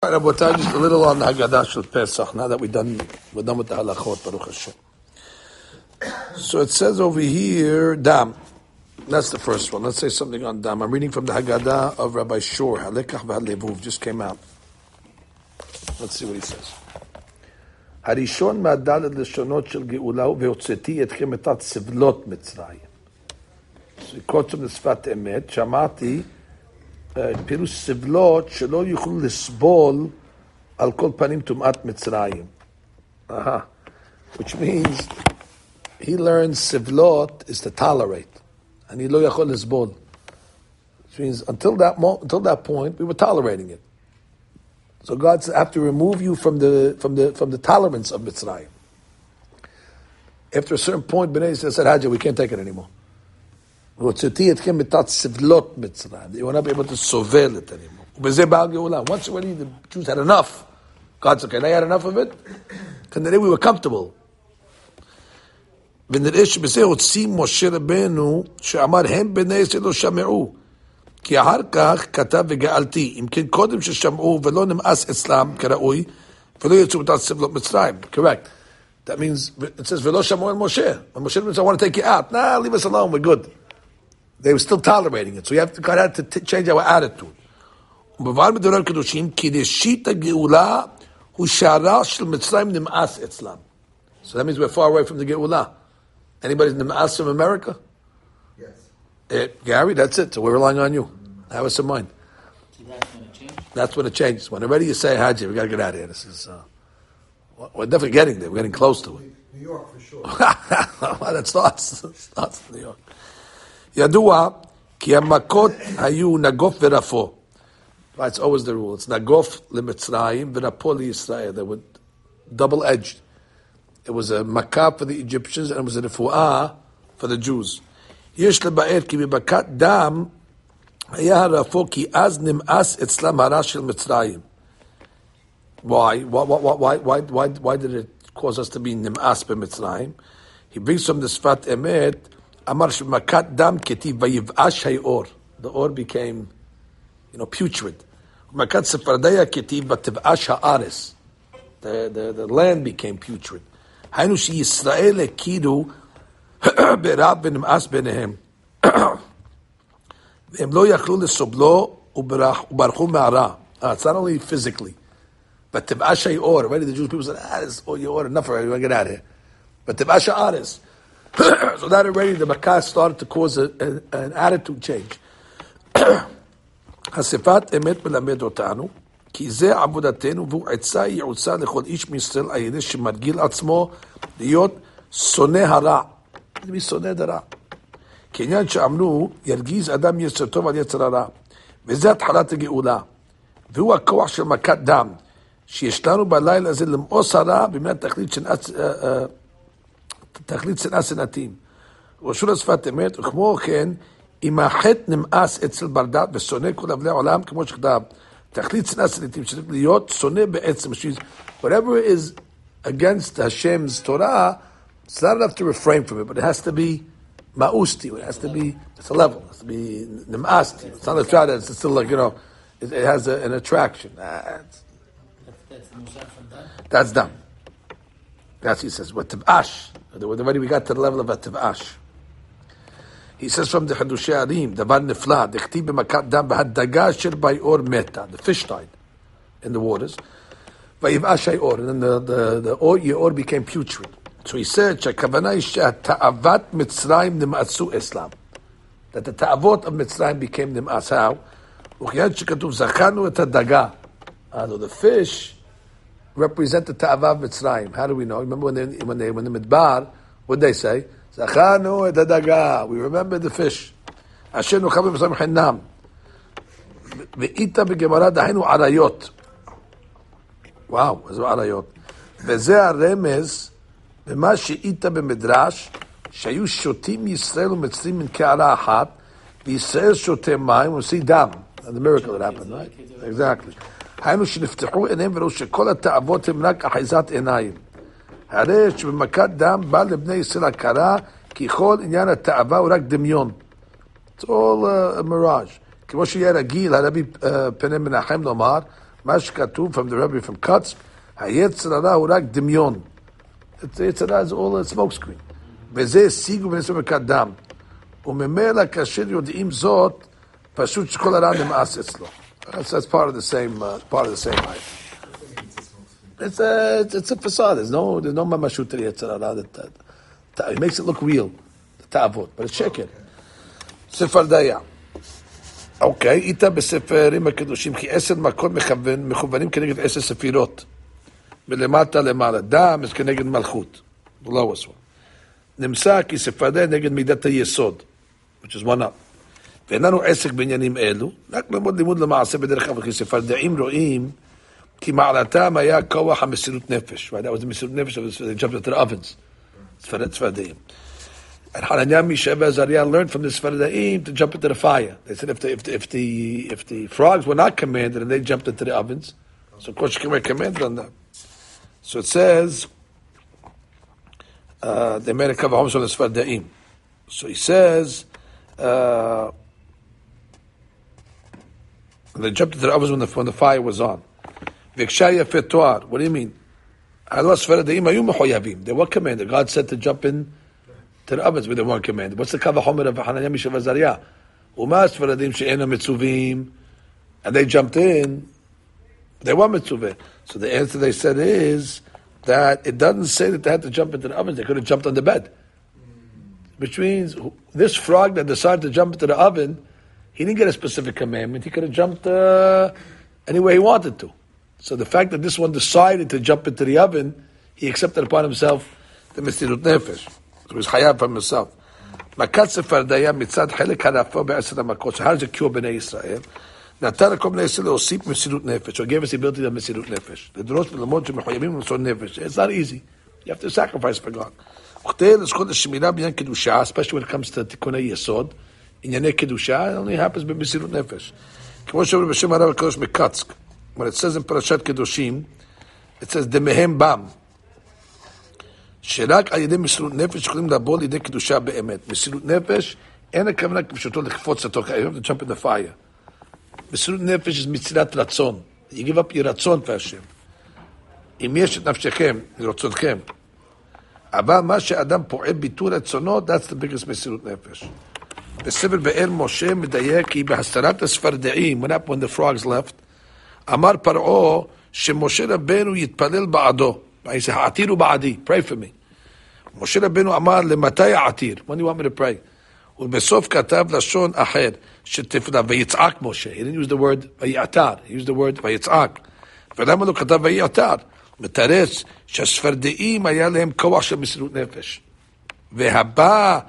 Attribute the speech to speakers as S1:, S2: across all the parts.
S1: All right, Abotai, just a little on the Haggadah Shel Pesach, now that we're done, we're done with the halachot, Baruch Hashem. So it says over here, Dam. That's the first one. Let's say something on Dam. I'm reading from the Haggadah of Rabbi Schorr, Halekach V'Halevuv, just came out. Let's see what he says. Harishon maadal הראשון מהדלת לשונות של גאולה הוא והוצאתי אתכם את סבלות מצרים. זה קודם לשפת אמת, Shamati. פירוש סבלות שלא יוכלו לסבול על כל פנים טומאת מצרים. Uh-huh. Which means he learns סבלות is to tolerate. אני לא יכול לסבול. Which means until that, mo- until that point we were tolerating it. So God have to remove you from the from the from the tolerance of Mitzrayim. After a certain point, Bnei Yisrael said, "Hajj, we can't take it anymore." והוצאתי אתכם מתת סבלות מצרים. You will not be able to sovel it anymore. ובזה באה הגאולה. Once already the Jews had enough. God said, okay, they had enough of it. כנראה we were comfortable. ונראה שבזה הוציא משה רבנו, שאמר, הם בני ישראל לא שמעו. כי אחר כך כתב וגאלתי. אם כן, קודם ששמעו ולא נמאס אצלם כראוי, ולא יצאו מתת סבלות מצרים. Correct. That means, it says, ולא שמעו אל משה. And Moshe said, I want to take you out. Nah, leave us alone, we're good. They were still tolerating it. So you have to, God had to t- change our attitude. ובבעל מדורי הקדושים, כי ראשית הגאולה הוא שערה של מצרים נמאס אצלם. So that means we're far away from the גאולה. Anybody נמאס from America?
S2: Yes.
S1: Eh, Gary, that's it. So we're relying on you. Have us in mind.
S3: So that's going to change.
S1: That's when it changes. When already you say, Haji, we got to get out of here. This is, uh, we're definitely getting there. We're getting close to it.
S2: New York for sure.
S1: well, that starts, starts in New York. ידוע כי המכות היו נגוף ורפו. Right, it's always the rule. It's נגוף למצרים ורפו לישראל. They were double-edged. It was a makah for the Egyptians and it was a refuah for the Jews. יש לבאר כי במכת דם היה הרפו כי אז נמאס אצלם הרע של מצרים. Why? Why, why, why, why, why, why did it cause us to be נמאס במצרים? He brings from the שפת אמת אמר שמכת דם כתיב ויבאש האור. The or became, you know, putrid. מכת צפרדע כתיב ותבאש הארץ. The, the, the land became putrid. היינו שישראל הכירו ברב ונמאס ביניהם. והם לא יכלו לסובלו וברח, וברחו מהרע. Uh, it's not only physically. But תבאש האור. Already the Jewish people said, ah, this oh, your enough already, we're going to get out of here. But תבאש הארץ. so that already the Makkah started to cause a, a, an attitude change. חשיפת אמת מלמד אותנו, כי זה עבודתנו והוא עצה יעוצה לכל איש מישראל על ידי שמרגיל עצמו להיות שונא הרע. מי שונא את הרע? כעניין שאמרו, ירגיז אדם יצר טוב על יצר הרע. וזה התחלת הגאולה. והוא הכוח של מכת דם, שיש לנו בלילה הזה למאוס הרע במדינת תכלית שנאת... תכלית שנאה שנאתים. רשו לשפת אמת, וכמו כן, אם החטא נמאס אצל בר דת ושונא כל אבלי העולם, כמו שכתב, תכלית שנאה שנאתים צריך להיות שונא בעצם, whatever is against Hashem's Torah, it's not enough to refrain from it, but it has to be ma'usti, it has to be, it's a level, it has to be nemaasti. It's not a try that it's still like, you know, it, it has a, an attraction. Ah, it's-
S3: That's, that's Musa from that.
S1: that's done. That's he says. What tib'ash. Already we got to the level of a tib'ash. He says from the Hadushei Arim, דבר נפלא, דכתיב במכת דם, בהדגה אשר ביאור מתה. The fish died in the waters. ויבאש היאור, and then the, the, the or, יאור became putrid. So he said שהכוונה היא שהתאוות מצרים נמאסו אצלם. That the תאוות of מצרים became נמאס. How? וכיוון שכתוב, זכרנו את הדגה. Uh, the fish represent the ta'ava of Mitzrayim. How do we know? Remember when they when they when the midbar, what they say? Zachanu et hadaga. We remember the fish. Asher nuchav b'mitzrayim chinam. Ve'ita b'gemara dahinu arayot. Wow, איזה עריות. וזה הרמז במה שאיתה במדרש, שהיו שותים ישראל ומצרים מן קערה אחת, וישראל שותה מים ומוציא דם. The miracle that happened, right? Exactly. היינו שנפתחו עיניהם וראו שכל התאוות הם רק אחיזת עיניים. הרי שבמכת דם בא לבני ישראל הכרה כי כל עניין התאווה הוא רק דמיון. It's all uh, a mirage. כמו שיהיה רגיל הרבי uh, פני מנחם לומר, מה שכתוב from the Rebbe from Cuts, היצר הרע הוא רק דמיון. היצר הרע זה all a smoke screen. וזה השיגו בנסו מקדם. וממילא כאשר יודעים זאת, פשוט שכל הרע נמאס אצלו. That's, that's part of the same, uh, part of the same life. It's a, it's, it's a facade. There's no, there's no mamashut to the Yetzer Hara that, that, that, it makes it look real, the ta'avot, but it's sheker. ספר דיה. אוקיי, איתה בספרים הקדושים, כי עשר מכות מכוון, מכוונים כנגד עשר ספירות. מלמטה למעלה. דם זה כנגד מלכות. The lowest one. נמצא כי ספר דיה נגד מידת היסוד, which is one up. ואין לנו עסק בעניינים אלו, רק ללמוד לימוד למעשה בדרך כלל, כי ספרדעים רואים כי מעלתם היה כוח המסירות נפש. Right? That was the מסירות נפש, they jumped into the ovens. ספרד- ספרדעים. And Hananiah, Mishael, Azariah learned from the Sfaradaim to jump into the fire. They said if the, if the, if the, if the frogs were not commanded and they jumped into the ovens, so of course you can be commanded on that. So it says, uh, they made a cover homes on the Sfaradaim. So he says, uh, they jumped into the ovens when the, when the fire was on. What do you mean? They were commanded. God said to jump in to the ovens, but they weren't commanded. What's the kavah homer of Hananiah, Mishael, Azariah? Umas she'ena mitzuvim, and they jumped in. They were mitzuvah. So the answer they said is that it doesn't say that they had to jump into the ovens. They could have jumped on the bed. Which means this frog that decided to jump into the oven, he didn't get a specific commandment. He could have jumped uh, anywhere he wanted to. So the fact that this one decided to jump into the oven, he accepted upon himself the Mesirut Nefesh. So he was chayav from himself. מכת צפרדיה מצד חלק הרפוא בעשר המכות. So how does it cure בני ישראל? נתן לכל בני ישראל להוסיף מסירות נפש, or gave us the ability of מסירות נפש. לדרוש וללמוד שמחויבים למסור נפש. It's not easy. You have to sacrifice for God. וכדי לזכות לשמירה בעניין קדושה, especially when it comes to תיקוני יסוד, ענייני קדושה, only happens במסירות נפש. כמו שאומרים בשם הרב הקדוש מקצק, when it says in פרשת קדושים, it says דמיהם בם. שרק על ידי מסירות נפש יכולים לבוא לידי קדושה באמת. מסירות נפש, אין הכוונה כפשוטו לקפוץ לתוך, have to jump in the fire. מסירות נפש זה מצירת רצון. You give up your רצון for השם. אם יש את נפשכם, לרצונכם. אבל מה שאדם פועל ביטול רצונו, that's the biggest מסירות נפש. בספר באר משה מדייק כי בהסתרת הספרדעים, when, when the frogs left, אמר פרעה שמשה רבנו יתפלל בעדו. He said, העתיר הוא בעדי, pray for me. משה רבנו אמר, למתי העתיר? When do you want me to pray? ובסוף כתב לשון אחר, שתפלה, ויצעק משה. He didn't use the word ויעתר, he used the word ויצעק. ולמה לא כתב ויעתר? מתרץ שהספרדעים היה להם כוח של מסירות נפש. והבא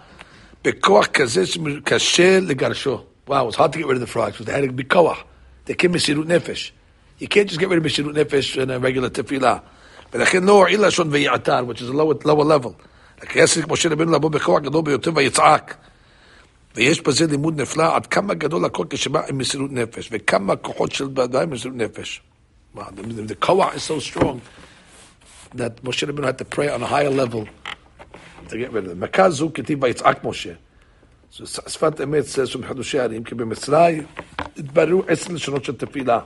S1: Wow, it's hard to get rid of the frogs, because they had to be כוח. They came מסירות נפש. You can't just get rid of מסירות נפש in a regular תפילה. ולכן לא הועיל לשון ויעתר, which is a lower, lower level. הכסף משה רבנו לבוא בכוח גדול ביותר ויצעק. ויש בזה לימוד נפלא עד כמה גדול הכל כשבא עם מסירות נפש, וכמה כוחות של ודאי מסירות נפש. Wow, the, the, the koach is so strong that Moshe Rabbeinu had to pray on a higher level מכה זו כתיב ויצעק משה. So, שפת אמת says from חידושי הערים, כי במצרים התבררו עשר לשונות של תפילה.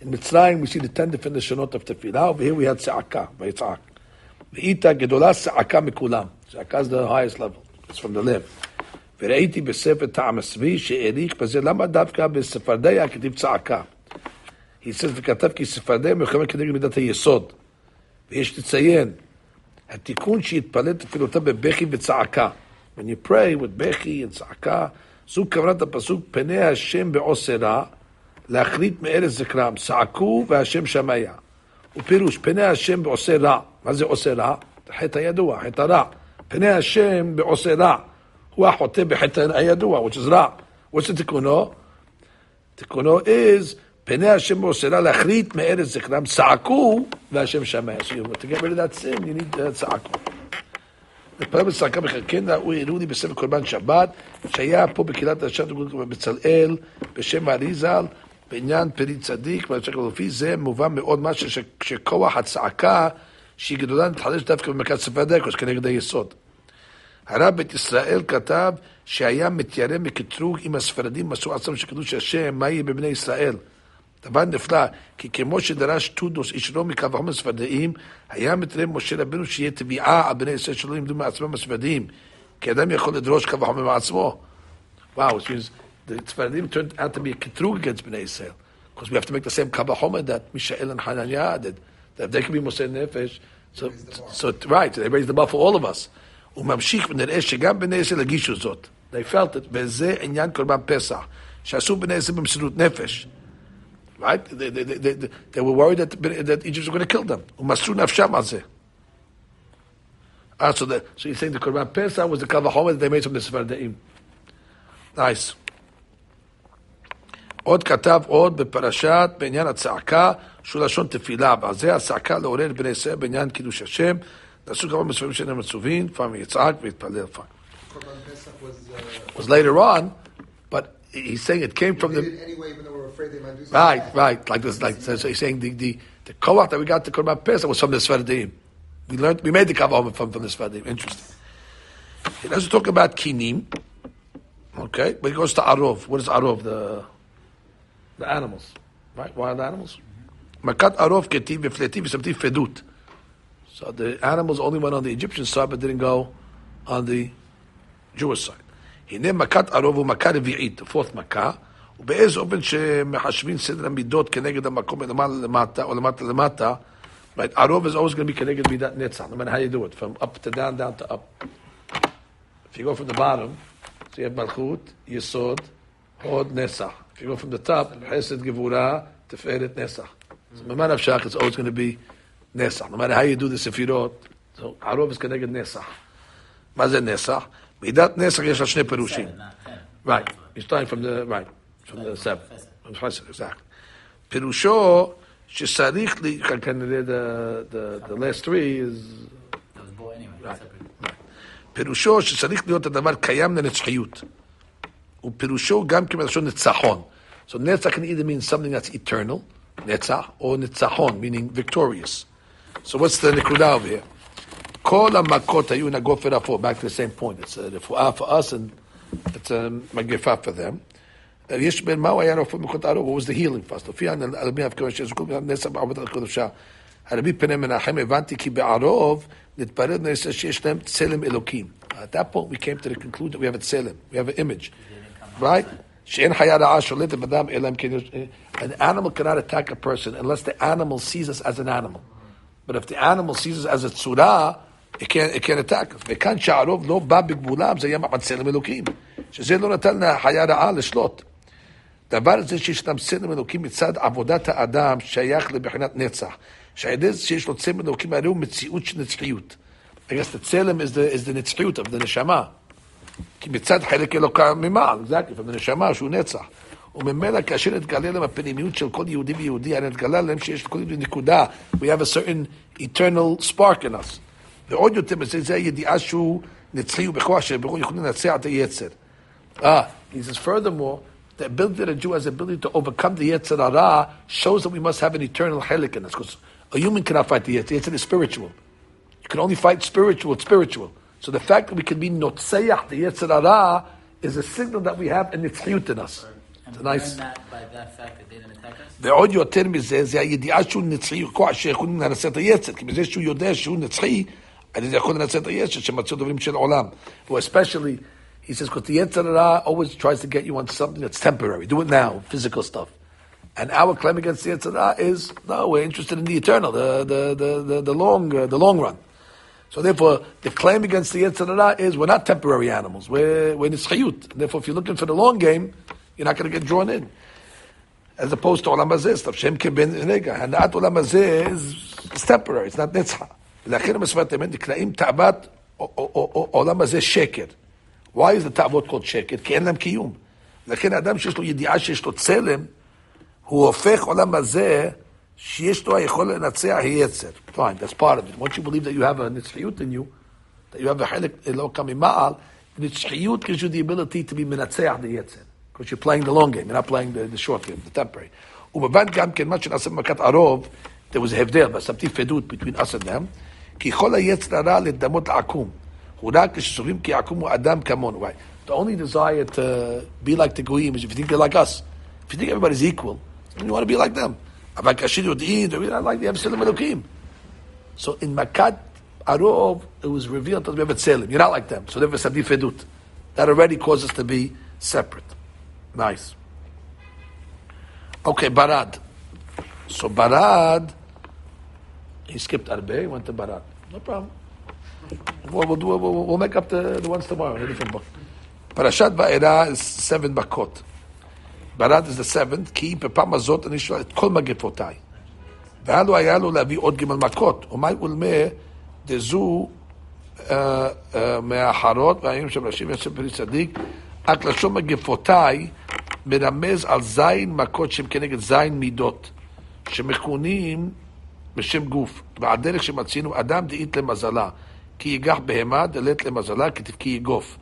S1: In Mitzrayim, we see the ten different לשונות of תפילה, over here we had צעקה, ויצעק. ואיתה גדולה צעקה מכולם. צעקה is the highest level, it's from the lip. וראיתי בספר טעם הסבי שהעריך בזה, למה דווקא בספרדיה כתיב צעקה? Says, וכתב כי ספרדיה מלחמת כנגד מידת היסוד. ויש לציין, התיקון שהתפלל תפילותיו בבכי וצעקה. When you pray with בכי and צעקה, זו כוונת הפסוק, פני השם בעושה רע, להחליט מארץ זכרם, צעקו והשם שמע. ופירוש, פני השם בעושה רע. מה זה עושה רע? חטא הידוע, חטא רע. פני השם בעושה רע. הוא החוטא בחטא הידוע, which is רע. what's the תיקונו? תיקונו is, פני השם רע, להחליט מארץ זכרם, צעקו והשם שמע. You need uh, צעקו. להתפלל בצעקה בחלקנה, הוא הראו לי בספר קורבן שבת, שהיה פה בקהילת השם בצלאל, בשם האריזל, בעניין פרי צדיק, לפי זה מובן מאוד מה שכוח הצעקה שהיא גדולה נתחדש דווקא במרכז ספרדקוס כנגד היסוד. הרב בית ישראל כתב שהיה מתיירא מקטרוג עם הספרדים מסור עצמם של קדוש השם, מה יהיה בבני ישראל? דבר נפלא, כי כמו שדרש טודוס איש לא מקו החומר ספרדאים, היה מתראה משה רבנו שיהיה תביעה על בני ישראל שלא לימדו מעצמם הספרדאים, כי אדם יכול לדרוש קו החומר מעצמו. Means the Sfaradim turned out to be a ketrug against Bnei Israel. Because we have to make the same Kabbalah that Mishael and Hananiah did. That if they can be Moshe Nefesh, so, so, right, they raised the bar for all of us. וממשיך ונראה שגם בני ישראל הגישו זאת. They felt it, וזה עניין קורבן פסח, שעשו בני ישראל במסירות נפש. Right? They, they, they, they, they were worried that, that Egypt was going to kill them. ומסרו נפשם על זה. Ah, so, the, so you're saying the Korban Pesach was the Kavahomer that they made from the Sephardim. Nice. עוד כתב עוד בפרשת בעניין הצעקה שהוא לשון תפילה, ועל זה הצעקה לעורר בני ישראל בעניין קידוש השם, נעשו כמה מספרים שאינם מצווים, לפעמים יצעק ויתפלל לפעמים.
S2: Korban Pesach was, uh,
S1: was later on, but he's saying it came from the
S2: anyway, even though we were afraid they might do something.
S1: right, right, like this, like so he's saying the the the koach that we got the Korban Pesach was from the Sfaradim. We learned, we made the kavah from from the Sfaradim. Interesting. He doesn't talk about kinim, okay, but he goes to arov. What is arov? The the animals, right? Wild animals. Makat arov ketiv v'fletiv v'samtiv fedut. So the animals only went on the Egyptian side, but didn't go on the Jewish side. הנה מכת ערוב הוא מכה רביעית, fourth מכה, ובאיזה אופן שמחשבים סדר המידות כנגד המקום מלמעלה למטה או למטה למטה, ערוב is always going to be כנגד מידת נצח, no matter how you do it, from up to down, down to up. If you go from the bottom, so you have מלכות, יסוד, הוד, נסח. If you go from the top, חסד, גבורה, תפארת, נסח. So ממה נפשך, it's always going to be נסח. No matter how you do the ספירות, so ערוב is כנגד נסח. מה זה נסח? מידת נסח יש לה שני פירושים.
S3: Seven, not ten.
S1: Right. He's starting from the right, from the seven. From Chesed, exactly. פירושו שצריך, לי- כאן כנראה the, the, the last three is,
S3: That was boy anyway.
S1: Right.
S3: separate.
S1: פירושו שצריך להיות הדבר קיים לנצחיות. ופירושו גם כמלשון ניצחון. So נצח can either mean something that's eternal, נצח, or ניצחון, meaning victorious. So what's the נקודה over here? כל המכות היו נגוף ורפוא, back to the same point. It's a רפואה for us and it's a מגפה for them. יש בין מהו היה רפוא מכות ערוב, what was the healing first? לפי הרבי אבקר שזכו נסע בעבודת הקודשה. הרבי פני מנחם, הבנתי כי בערוב נתברר בני ישראל שיש להם צלם אלוקים. At that point we came to the conclusion that we have a צלם, we have an image. Right? שאין חיה רעה שולטת בדם אלא אם כן יש... An animal cannot attack a person unless the animal sees us as an animal. But if the animal sees us as a צורה, attack us. וכאן שהרוב לא בא בגבולם, זה היה מעמד צלם אלוקים. שזה לא נתן לחיה רעה לשלוט. דבר זה שישנם צלם אלוקים מצד עבודת האדם שייך לבחינת נצח. שעל זה שיש לו צלם אלוקים הרי הוא מציאות של נצחיות. I guess the צלם is נצחיות of the נשמה. כי מצד חלק אלוקה ממעל, exactly, from the נשמה שהוא נצח. וממילא כאשר נתגלה להם הפנימיות של כל יהודי ויהודי, הרי נתגלה להם שיש לכל יהודי נקודה, we have a certain eternal spark in us. ועוד יותר מזה, זה הידיעה שהוא נצחי ובכוח שבכוח יכולים לנצח את היצר. Ah, he says furthermore, the ability that a Jew has the ability to overcome the Yetzer Hara shows that we must have an eternal chelik in us. Because a human cannot fight the Yetzer. Yetzer is spiritual. You can only fight spiritual with spiritual. So the fact that we can be notzeach the Yetzer Hara is a signal that we have an nitzchiyut in us.
S3: And
S1: It's a
S3: we
S1: nice.
S3: learn that by that fact that they didn't attack us.
S1: ועוד יותר מזה, זה הידיעה שהוא נצחי, כוח שיכולים לנצח את היצר, כי בזה שהוא יודע שהוא נצחי, well, especially, he says, because the Yetzirah always tries to get you on something that's temporary. Do it now, physical stuff. And our claim against the Yetzirah is, no, we're interested in the eternal, the, the, the, the, the long, uh, the long run. So therefore, the claim against the Yetzirah is, we're not temporary animals, we're, we're nischayut. Therefore, if you're looking for the long game, you're not going to get drawn in. As opposed to Olam Hazeh Shem Kibin Nega. And that Olam Hazeh is temporary, it's not nitzah. לכן המספרתם נקראים תאוות עולם הזה שקר. Why is the תאוות called שקר? כי אין להם קיום. לכן האדם שיש לו ידיעה שיש לו צלם, הוא הופך עולם הזה שיש לו היכולת לנצח יצר. Fine, that's part of it. Once you believe that you have a נצחיות in you, that you have a חלק אלוקא ממעל, נצחיות gives you the ability to be מנצח the יצר. Because you're playing the long game, you're not playing the, the short game, the temporary. ובבן גם כן, מה שנעשה במכת ערוב, there was הבדל, בסמתי פדות between us and them, כי כל היצר הרע לדמות לעקום. הוא רק כשסוברים כי עקום הוא אדם כמונו. Right. The only desire to be like the goyim is if you think they're like us. If you think everybody's equal, You want to be like them. אבל כאשר יודעים, they not like the Absalom Elokim. So in Makat Arov, it was revealed to the Tzelem. You're not like them. So therefore, Sabdi Fedut. That already causes us to be separate. Nice. Okay, Barad. So Barad, he skipped Arbe, went to Barad. No problem. We'll, we'll, do, we'll, we'll make up the, the ones tomorrow in a different book. Parashat Va'era is seven bakot. Barad is the seventh, כי בפעם הזאת אני שואל את כל מגפותיי. והלו היה לו להביא עוד ג' מכות, ומאי ולמה דזו מהאחרות, והאם שם נשים יוסף פרי צדיק, רק לשון מגפותיי מרמז על זין מכות שהם כנגד זין מידות, שמכונים בשם גוף, ועל דרך שמצינו אדם דאית למזלה, כי ייגח בהמה דלת למזלה, כי יגוף.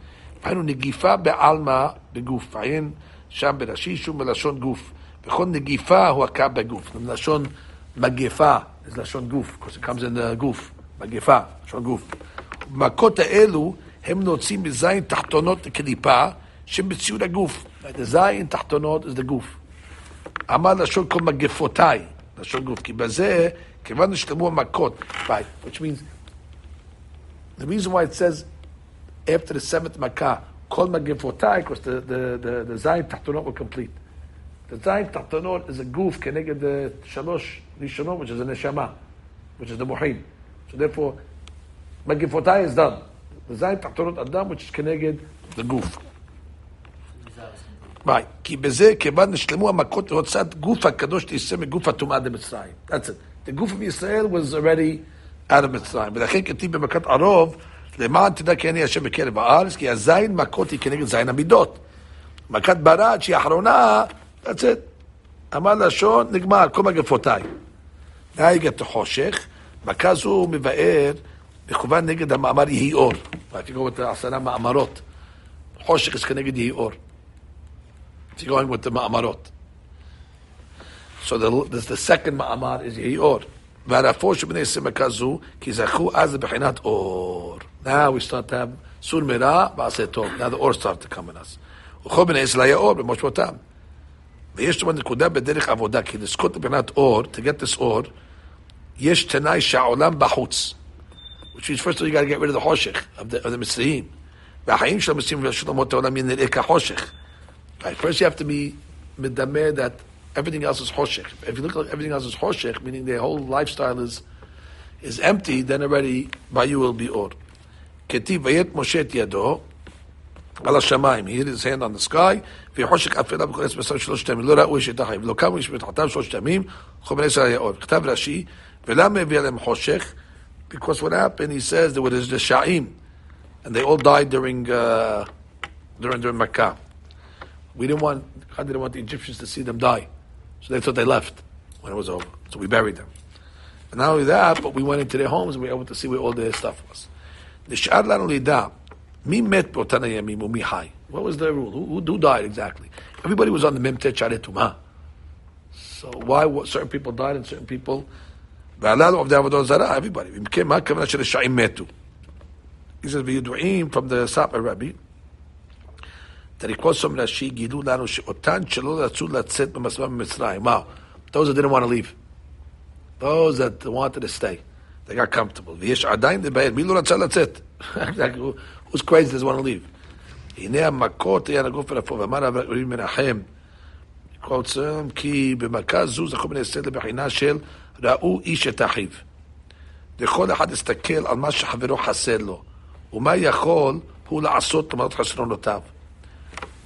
S1: היינו נגיפה בעלמא בגוף, עיין שם ברש"י שוב מלשון גוף. וכל נגיפה הוא הכה בגוף, מלשון מגפה, זה לשון גוף, in the גוף, מגפה, לשון גוף. במכות האלו הם נוצאים מזין תחתונות לקליפה שבציוד הגוף. זין תחתונות the גוף. אמר לשון כל מגפותיי, לשון גוף, כי בזה, כיוון נשלמו המכות, right, which means, the reason why it says after the seventh makkah, kol magifotai, because the, the, the, the zayin tachtonot were complete. The zayin tachtonot is a connected the shalosh rishonot, which is a neshama, which is the muhin. So therefore, magifotai is done. The tachtonot are done, which is connected the goof. Right. כי בזה, כיוון נשלמו המכות להוצאת גוף הקדוש לישראל מגוף הטומאה דמצרים. That's it. The goof of Israel was already out of מצרים. ולכן כתיב במכת ערוב, למען תדע כי אני השם בקרב הארץ, כי הזין מכות היא כנגד זין המידות. מכת ברד שהיא האחרונה, that's it. אמר לשון, נגמר, כל מגפותיי. נהיגה חושך, מכה זו מבאר, מכוון נגד המאמר יהי אור. הייתי קורא את עשרה מאמרות. חושך is כנגד יהי אור. With the ma'amarot. So the, the, the second ma'amar is יהי אור. והרפור שבני סמכה זו, כי זכו אז לבחינת אור. Now we start to have סור מרע ועשה טוב. Now the or start to come in us. וכל בני ישראל היה אור במושבותם. ויש לנו נקודה בדרך עבודה, כי לזכות לבחינת אור, to get this אור, יש תנאי שהעולם בחוץ. Which means first of all you got to get rid of the חושך, of the, of the מצריים. והחיים של המצרים ושל אומות העולם נראה כחושך. Right, first you have to be מדמה that everything else is hoshek. If you look like everything else is hoshek, meaning their whole lifestyle is is empty, then already by you will be or. Ketiv vayet Moshe yado al shamayim. He hit his hand on the sky. V'hoshek afilah b'kol esmes shlosh tamim. Lo ra'u ish etachayim. Lo kam ish mitchatav shlosh tamim. Chom nesar ya'or. Ketav Rashi. V'lam evia lem hoshek Because what happened, he says, there was the sha'im. And they all died during, uh, during, during Makkah. We didn't want, I didn't want the Egyptians to see them die. So they thought they left when it was over. So we buried them. And not only that, but we went into their homes and we were able to see where all their stuff was. The lanu lidah. Mi met b'otana yamim umi. What was their rule? Who, who, died exactly? Everybody was on the mimte charetumah. So why what, certain people died and certain people... V'alal of the avodah zara, everybody. He says, v'yidu'im from the Sapa Rabbi, he quotes from Rashi, גילו לנו שאותן שלא רצו לצאת במסווה ממצרים. Wow. Those that didn't want to leave. Those that wanted to stay. They got comfortable. ויש עדיין לבאר, מי לא רצה לצאת? Who's crazy doesn't want to leave? הנה המכות היה לגוף ולפור, ואמר רבי מנחם, him, כי במכה זו זכו בני ישראל לבחינה של ראו איש את אחיו. לכל אחד להסתכל על מה שחברו חסר לו, ומה יכול הוא לעשות למרות חסרונותיו.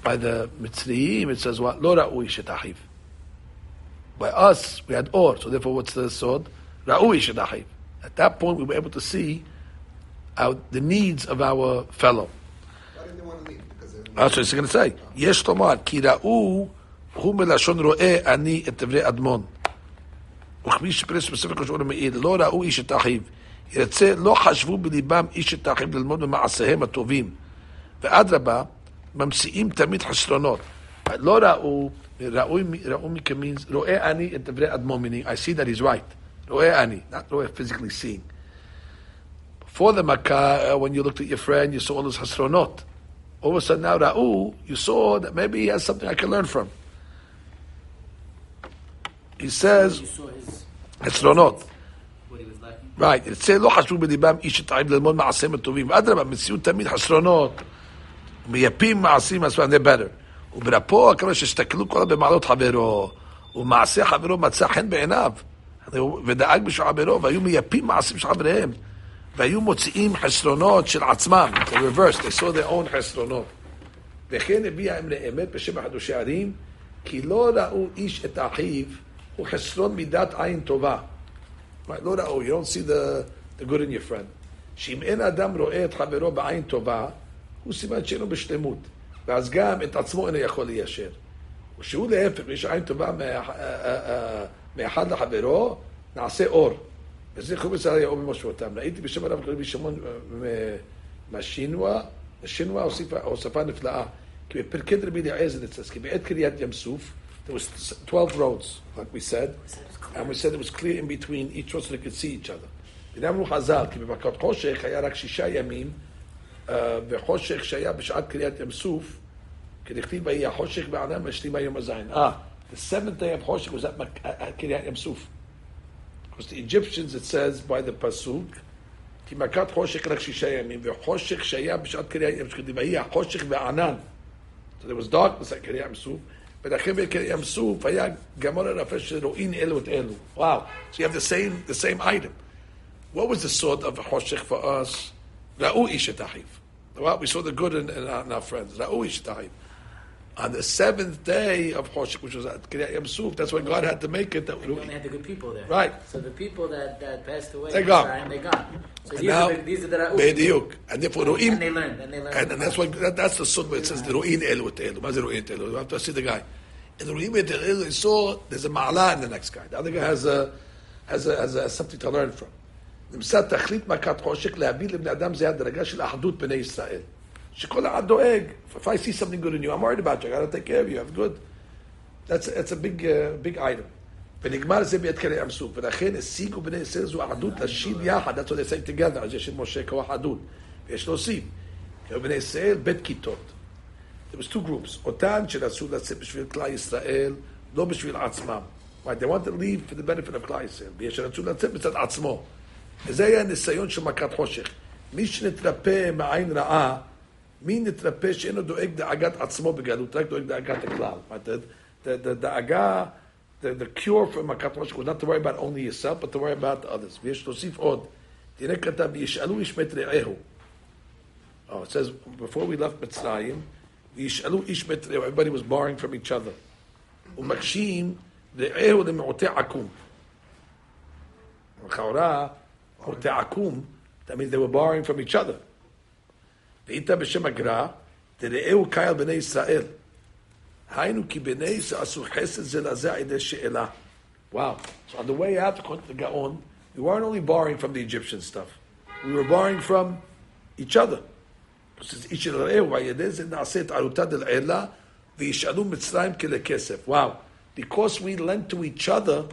S1: By the מצריים it says what? לא ראו איש את אחיו. By us, we had or, so therefore what's the sword? ראו איש את אחיו. At that point we were able to see our, the needs of our fellow.
S2: Why didn't they want to leave? Because they
S1: That's what he's going to say. יש לומר, כי ראו, הוא מלשון רואה אני את דברי אדמון. וכמי שפרס בספר כשאור המעיד, לא ראו איש את אחיו. ירצה, לא חשבו בליבם איש את אחיו ללמוד ממעשיהם הטובים. ואדרבה, ממציאים תמיד חסרונות. לא ראו, ראו, ראו מכמינס, רואה אני את דברי אדמון, meaning I see that he's right. רואה אני, not רואה physically seeing. Before the Makkah, uh, when you looked at your friend, you saw all his hasronot. All of a sudden now, Ra'u, you saw that maybe he has something I can learn from. he says,
S3: You saw his
S1: חסרונות.
S3: what he was lacking.
S1: right, it says, לא חשוב בליבם איש את העם ללמוד מעשיהם הטובים. אדרבה, מציאות תמיד חסרונות. מייפים מעשים עצמם, they're better. וברפו, כמה שהסתכלו כל במעלות חברו, ומעשה חברו מצא חן בעיניו, ודאג בשביל חברו, והיו מייפים מעשים של חבריהם, והיו מוציאים חסרונות של עצמם, the reverse, they saw their own חסרונות. וכן הביע אמרי אמת בשם החדושי ערים, כי לא ראו איש את אחיו, הוא חסרון מידת עין טובה. Right, לא ראו, you don't see the, the good in your friend. שאם אין אדם רואה את חברו בעין טובה, הוא סימן שאינו בשלמות. ואז גם את עצמו אינו יכול ליישר. ושהוא להפך, יש עין טובה אה, אה, אה, מאחד לחברו, נעשה אור. וזה חומץ עלי אור במשמעותם. ראיתי בשם הרב קוראים שמעון מ- מהשינוע, השינוע הוסיפה הוספה נפלאה. כי בפרקי רבי אליעזר אצלס, כי בעת קריאת ים סוף, there was 12 roads, like we said, and we said it was clear in between each road so they could see each other. ואמרו חז"ל, כי במכות חושך היה רק שישה ימים, וחושך שהיה בשעת קריאת ים סוף, כדכתיב ויהי החושך בענן והשלים היום הזין. אה, the seventh day of חושך was at Mak- at- at קריאת ים סוף. Because the Egyptians, it says by the pasuk, כי מכת חושך רק שישה ימים, וחושך שהיה בשעת קריאת ים סוף, כתיב ויהי החושך וענן. So there was darkness at קריאת ים סוף, ולכן בקריאת ים סוף היה גמור הרפא שרואים אלו את אלו. Wow. So you have the same, the same item. What was the sort of חושך for us? ראו איש את אחיו. Well, we saw the good in, in, our, in our friends. Ra'uish. On the seventh day of Hoshik, which was at Kiryat Yam Suf, that's when God had to make it. That
S3: we only had the good people there.
S1: Right.
S3: So the people that, that passed away,
S1: they're gone.
S3: They gone. So
S1: and
S3: these,
S1: now,
S3: are the, these are the
S1: Ra'uish. And therefore, Ru'in.
S3: And they learned. And they learned.
S1: And, and that's, why, that, that's the sunnah where it says, the Ru'in Elu Te'elu. What is Ru'in Te'elu? You have to see the guy. And the Ru'in Te'elu, he saw there's a ma'ala in the next guy. The other guy has a, has a, has a, has a, something to learn from. נמצא תכלית מכת חושך להביא לבני אדם זה הדרגה של אחדות בני ישראל. שכל אחד דואג. If I see something good in you, I'm worried about you, I gotta take care of you, I'm good. That's, that's a big, uh, big item. ונגמר זה בעת קרי ים סוף, ולכן השיגו בני ישראל זו אחדות לשיר יחד, that's what they say together, אז יש את משה כוח אחדות, ויש להוסיף, כי בני ישראל בית כיתות. There was two groups, אותן שרצו לצאת בשביל כלל ישראל, לא בשביל עצמם. Right, they want to leave for the benefit of כלל ישראל, ויש שרצו לצאת מצד עצמו. וזה היה הניסיון של מכת חושך. מי שנתרפא מעין רעה, מי נתרפא שאינו דואג דאגת עצמו בגלות, רק דואג דאגת הכלל. Right, the, the, the דאגה, the, the cure for מכת חושך was not to worry about only yourself, but to worry about others. ויש להוסיף עוד. תראה כתב, וישאלו איש מת רעהו. Oh, it says, before we left מצרים, וישאלו איש מת רעהו, everybody was borrowing from each other. ומקשים רעהו למעוטי עקום. לכאורה, מעוטי עקום, that means they were borrowing from each other. ואיתה בשם הגר"א, דרעהו קהל בני ישראל. היינו כי בני ישראל עשו חסד זה לזה על ידי שאלה. Wow. So on the way out, according to the Gaon, we weren't only borrowing from the Egyptian stuff. We were borrowing from each other. says, איש אל רעהו, ועל ידי זה נעשה את עלותא דלעילה, וישאלו מצרים כלכסף. Wow. Because we lent to each other,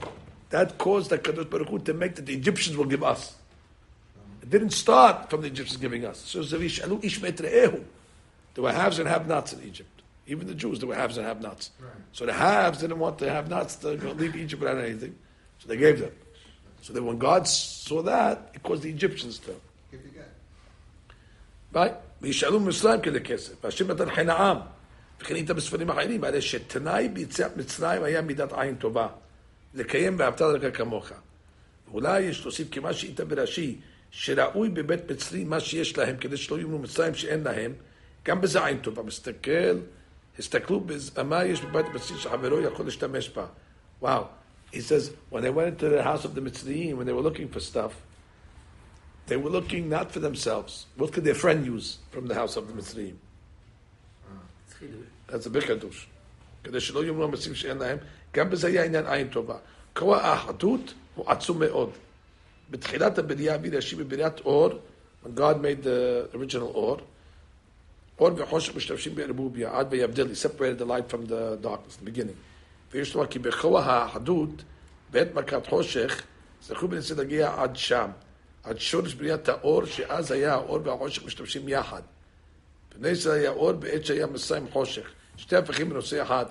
S1: that caused the Kadosh Baruch Hu to make that the Egyptians will give us. It didn't start from the Egyptians giving us. So it's וישאלו איש מאת רעהו. There were haves and have-nots in Egypt. Even the Jews, there were haves and have-nots. So the haves didn't want the have-nots to go leave Egypt without anything, so they gave them. So then when God saw that, it caused the Egyptians to.
S2: Give you get.
S1: Right? וישאלו מצרים כדי כסף, והשם נתן חן העם, וכן איתה בספרים אחרים, הרי שתנאי ביציאת מצרים היה מידת עין טובה, לקיים ואהבת לך כמוך. ואולי יש להוסיף כמה שאיתה ברש"י, שראוי בבית מצרי מה שיש להם, כדי שלא יאמרו מצרים שאין להם, גם בזה עין טובה. מסתכל, הסתכלו במה יש בבית מצרי שחברו יכול להשתמש בה. Wow. He says, when they went into the house of the Mitzrayim, when they were looking for stuff, they were looking not for themselves. What could their friend use from the house of the Mitzrayim?
S3: It's chidush.
S1: That's a big חידוש. כדי שלא יאמרו המציעים שאין להם, גם בזה היה עניין עין טובה. כוח האחדות הוא עצום מאוד. בתחילת הבריאה, בראשי בבריאת אור, God made the original אור, אור וחושך משתמשים בערבוביה, עד ויבדל, he separated the light from the darkness, the beginning. ויש לומר כי בכוח האחדות, בעת מכת חושך, זכו בניסי להגיע עד שם, עד שורש בריאת האור, שאז היה האור והחושך משתמשים יחד. בני היה אור בעת שהיה מסיים חושך. שתי הפכים בנושא אחד.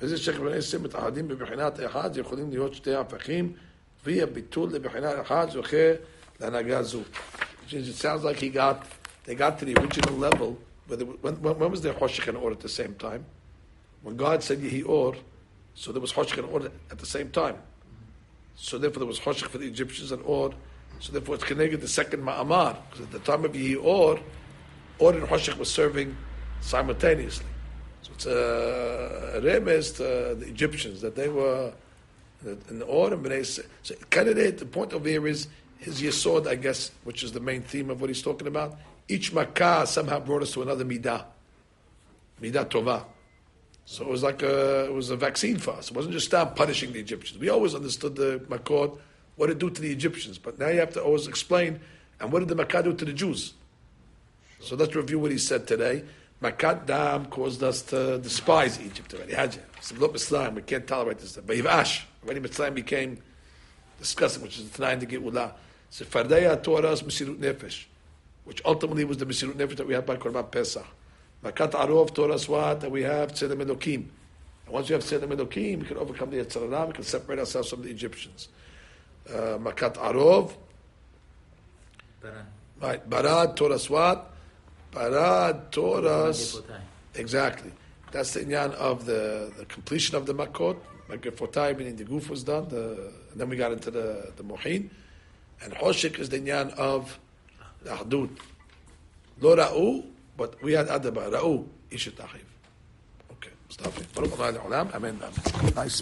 S1: וזה שכבני עשם מתאחדים בבחינת אחד, יכולים להיות שתי הפכים, ויהיה ביטול לבחינת אחד, זוכה להנהגה זו. Which is, It sounds like he got, they got to the original level, where they, when, when, when was there Hoshech and Or at the same time? When God said Yehi Or, so there was Hoshech and Or at the same time. So therefore there was Hoshech for the Egyptians and Or, so therefore it's connected the second Ma'amar, because at the time of Yehi Or, Or and Hoshech was serving simultaneously. So it's uh, a remes to uh, the Egyptians that they were in the Bnei Se- So candidate, the point over here is his Yesod, I guess, which is the main theme of what he's talking about. Each Makkah somehow brought us to another Midah. Midah Tovah. So it was like a, it was a vaccine for us. It wasn't just stop punishing the Egyptians. We always understood the Makot, what it do to the Egyptians. But now you have to always explain, and what did the Makkah do to the Jews? So let's review what he said today. Makat Dam caused us to despise Egypt already. Hajj. Mitzrayim, we can't tolerate this stuff. But Yivash, already Mitzrayim became disgusting, which is the Tanai to get Ula. So Fardeya taught us Mesirut Nefesh, which ultimately was the Mesirut Nefesh that we have by Korban Pesach. Makat Arov taught us what? That we have Tzelem Elokim. And once we have Tzelem Elokim, we can overcome the Yetzirah, we can separate ourselves from the Egyptians. Uh, Makat Arov,
S3: Baran.
S1: right, Barad taught us what? Barad taught us... Exactly. That's the inyan of the, the completion of the makot. Magefotai meaning the goof was done. The, and then we got into the, the mohin. And hoshik is the inyan of the ahdud. Lo ra'u, but we had adaba. Ra'u, ishit achiv. Okay. Stop it. Baruch Adonai le'olam. Amen. Amen. Nice.